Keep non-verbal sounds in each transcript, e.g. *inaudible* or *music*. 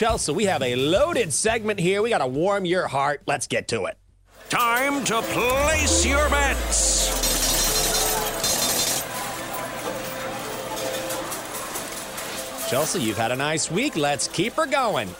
Chelsea, we have a loaded segment here. We got to warm your heart. Let's get to it. Time to place your bets. Chelsea, you've had a nice week. Let's keep her going.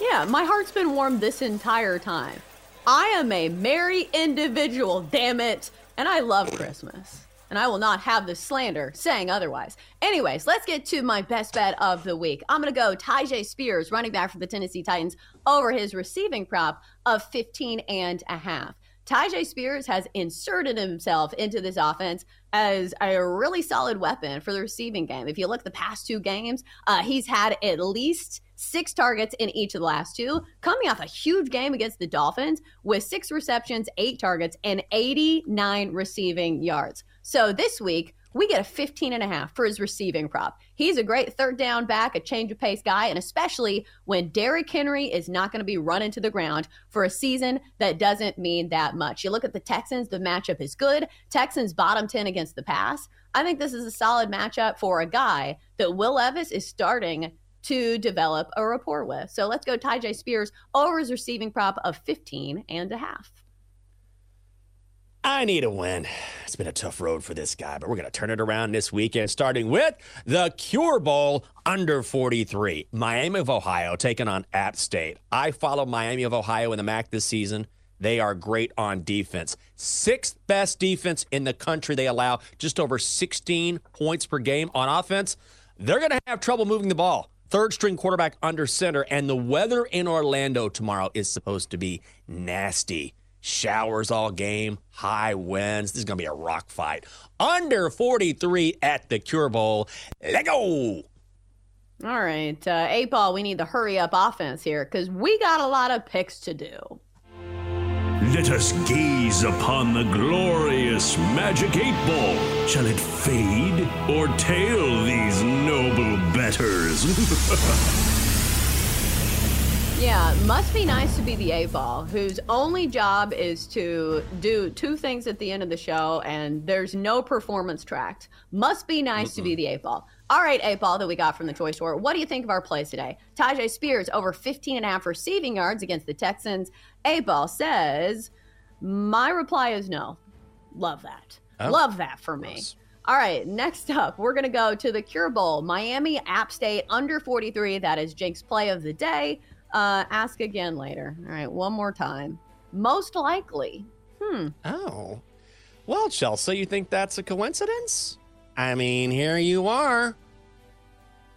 Yeah, my heart's been warm this entire time. I am a merry individual, damn it, and I love Christmas. And I will not have the slander saying otherwise. Anyways, let's get to my best bet of the week. I'm going to go Tyjae Spears, running back for the Tennessee Titans, over his receiving prop of 15 and a half. Tyjae Spears has inserted himself into this offense as a really solid weapon for the receiving game. If you look the past two games, uh, he's had at least six targets in each of the last two, coming off a huge game against the Dolphins with six receptions, eight targets, and 89 receiving yards. So this week, we get a 15 and a half for his receiving prop. He's a great third down back, a change of pace guy, and especially when Derrick Henry is not going to be running to the ground for a season that doesn't mean that much. You look at the Texans, the matchup is good. Texans bottom 10 against the pass. I think this is a solid matchup for a guy that Will Levis is starting to develop a rapport with. So let's go Tyjae Spears over his receiving prop of 15 and a half. I need a win. It's been a tough road for this guy, but we're going to turn it around this weekend, starting with the Cure Bowl under 43. Miami of Ohio taking on App State. I follow Miami of Ohio in the MAC this season. They are great on defense. Sixth best defense in the country. They allow just over 16 points per game on offense. They're going to have trouble moving the ball. Third string quarterback under center, and the weather in Orlando tomorrow is supposed to be nasty. Showers all game, high winds. This is going to be a rock fight. Under 43 at the Cure Bowl. Let go. All right, uh, eight ball. We need to hurry up offense here because we got a lot of picks to do. Let us gaze upon the glorious magic eight ball. Shall it fade or tail these noble betters? *laughs* Yeah, must be nice to be the eight ball, whose only job is to do two things at the end of the show, and there's no performance tracked. Must be nice to be the eight ball. All right, eight ball that we got from the toy store. What do you think of our plays today? Tyjae Spears over 15 and a half receiving yards against the Texans. Eight ball says, my reply is no. Love that. Oh, Love that for me. gross. All right, next up, we're going to go to the Cure Bowl. Miami App State under 43. That is Jake's play of the day. Uh, ask again later. All right, one more time. Most likely. Hmm. Oh. Well, Chelsea, you think that's a coincidence? I mean, here you are.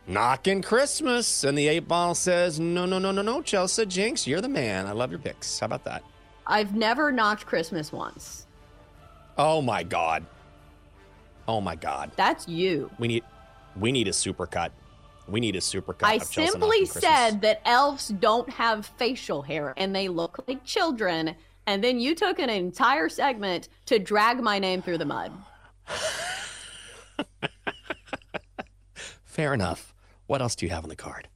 Knocking Christmas, and the eight ball says, No, no, no, no, no, Chelsea, Jenks, you're the man. I love your picks. How about that? I've never knocked Christmas once. Oh my God. Oh my God. That's you. We need we need a supercut. We need a supercut. I of Chelsea simply said that elves don't have facial hair and they look like children. And then you took an entire segment to drag my name through the mud. *laughs* Fair enough. What else do you have on the card?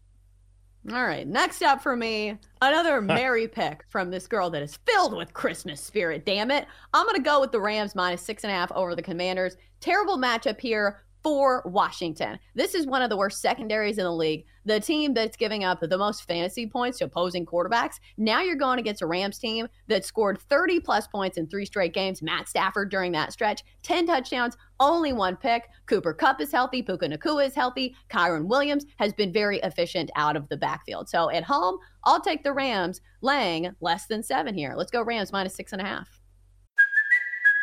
All right, next up for me, another merry pick from this girl that is filled with Christmas spirit. Damn it. I'm going to go with the Rams minus six and a half over the Commanders. Terrible matchup here for Washington. This is one of the worst secondaries in the league. The team that's giving up the most fantasy points to opposing quarterbacks. Now you're going against a Rams team that scored 30 plus points in three straight games. Matt Stafford during that stretch, 10 touchdowns, only one pick. Cooper Kupp is healthy. Puka Nacua is healthy. Kyren Williams has been very efficient out of the backfield. So at home, I'll take the Rams laying less than seven here. Let's go Rams minus six and a half.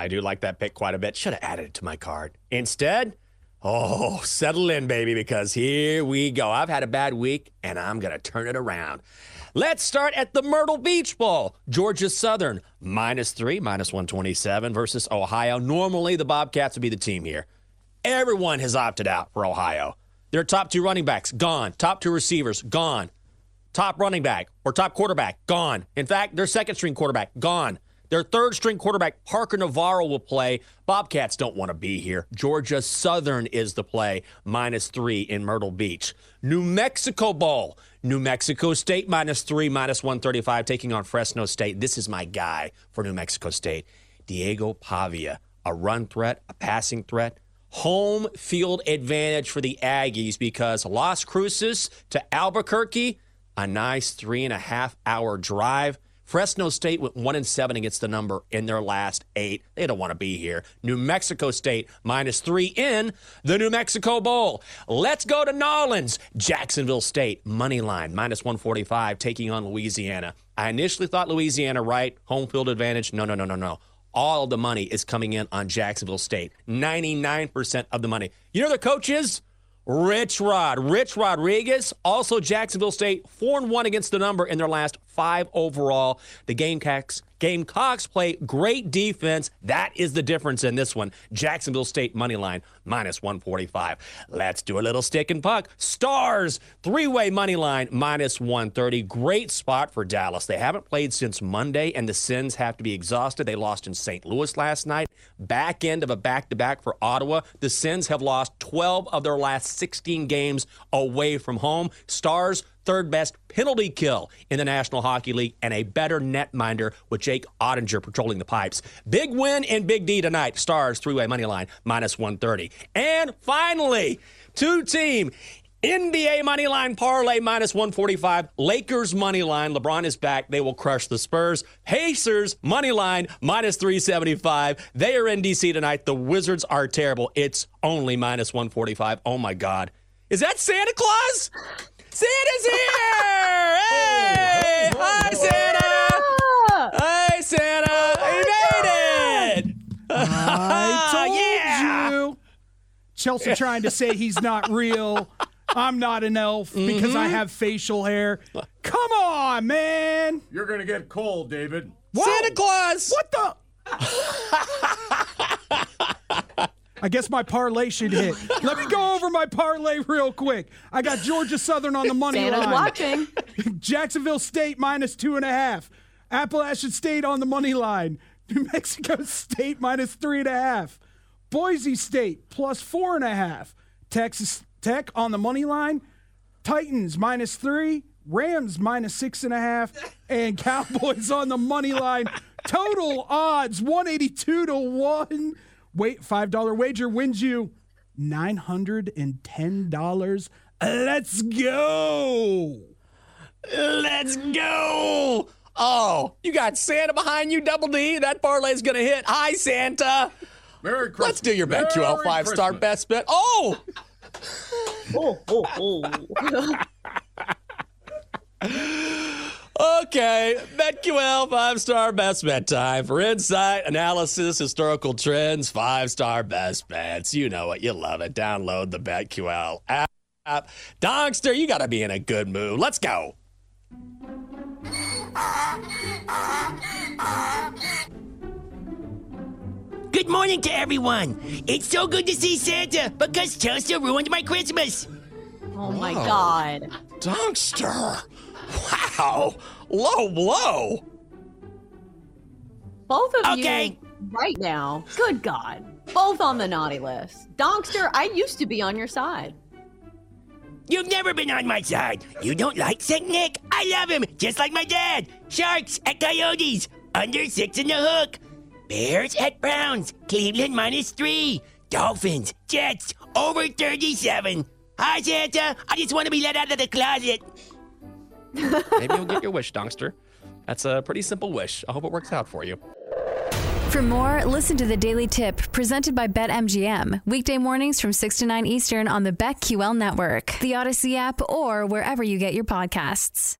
I do like that pick quite a bit. Should have added it to my card. Instead, oh, settle in, baby, because here we go. I've had a bad week, and I'm going to turn it around. Let's start at the Myrtle Beach Bowl. Georgia Southern, minus three, minus 127 versus Ohio. Normally, the Bobcats would be the team here. Everyone has opted out for Ohio. Their top two running backs, gone. Top two receivers, gone. Top running back or top quarterback, gone. In fact, their second string quarterback, gone. Their third string quarterback, Parker Navarro, will play. Bobcats don't want to be here. Georgia Southern is the play, minus three in Myrtle Beach. New Mexico Bowl. New Mexico State, minus three, minus 135, taking on Fresno State. This is my guy for New Mexico State. Diego Pavia, a run threat, a passing threat. Home field advantage for the Aggies because Las Cruces to Albuquerque, a nice three and a half hour drive. Fresno State went one and seven against the number in their last eight. They don't want to be here. New Mexico State minus three in the New Mexico Bowl. Let's go to Nolans. Jacksonville State money line minus 145 taking on Louisiana. I initially thought Louisiana right, home field advantage. No, no, no, no, no. All the money is coming in on Jacksonville State. 99% of the money. You know the coach is? Rich Rod. Rich Rodriguez, also Jacksonville State, 4 and 1 against the number in their last five overall. The Gamecocks Gamecocks play great defense. That is the difference in this one. Jacksonville State money line minus 145. Let's do a little stick and puck. Stars three way money line minus 130. Great spot for Dallas. They haven't played since Monday, and the Sens have to be exhausted. They lost in St. Louis last night. Back end of a back to back for Ottawa. The Sens have lost 12 of their last 16 games away from home. Stars third best penalty kill in the National Hockey League, and a better netminder with Jake Oettinger patrolling the pipes. Big win in Big D tonight. Stars three way money line minus 130. And finally, two team. NBA money line parlay minus 145. Lakers money line. LeBron is back. They will crush the Spurs. Pacers money line minus 375. They are in DC tonight. The Wizards are terrible. It's only minus 145. Oh my God. Is that Santa Claus? Santa's here! *laughs* Oh, hey! Oh, oh. Hi, Santa! Hey, Santa! He made it! I told *laughs* Yeah! you. Chelsea trying to say he's not real. I'm not an elf mm-hmm. because I have facial hair. Come on, man. You're gonna get cold, David. Whoa. Santa Claus! What the? *laughs* I guess my parlay should hit. *laughs* Let me go over my parlay real quick. I got Georgia Southern on the money Santa's line. watching. *laughs* Jacksonville State minus two and a half. Appalachian State on the money line. *laughs* New Mexico State minus three and a half. Boise State plus four and a half. Texas Tech on the money line. Titans minus three. Rams minus six and a half. And Cowboys on the money line. Total odds 182 to 1. Wait, $5 wager wins you $910. Let's go. Let's go! Oh, you got Santa behind you, Double D. That parlay's gonna hit. Hi, Santa. Merry Christmas. Let's do your BetQL Merry five star best bet. Oh! Oh, oh, oh. *laughs* Okay, BetQL five star best bet time for insight, analysis, historical trends, five star best bets. You know it, you love it. Download the BetQL app. Donkster, you got to be in a good mood. Let's go. Good morning to everyone. It's so good to see Santa because Chelsea ruined my Christmas. Oh my god. Donkster. Wow. Low blow. Both of Okay. you right now. Good god. Both on the naughty list. Donkster, I used to be on your side. You've never been on my side. You don't like St. Nick. I love him, just like my dad. Sharks at Coyotes, under six in the hook. Bears at Browns, Cleveland minus three. Dolphins, Jets, over 37. Hi, Santa. I just want to be let out of the closet. Maybe you'll get your wish, Donkster. That's a pretty simple wish. I hope it works out for you. For more, listen to the Daily Tip presented by BetMGM. Weekday mornings from 6 to 9 Eastern on the BetQL network, the Audacy app, or wherever you get your podcasts.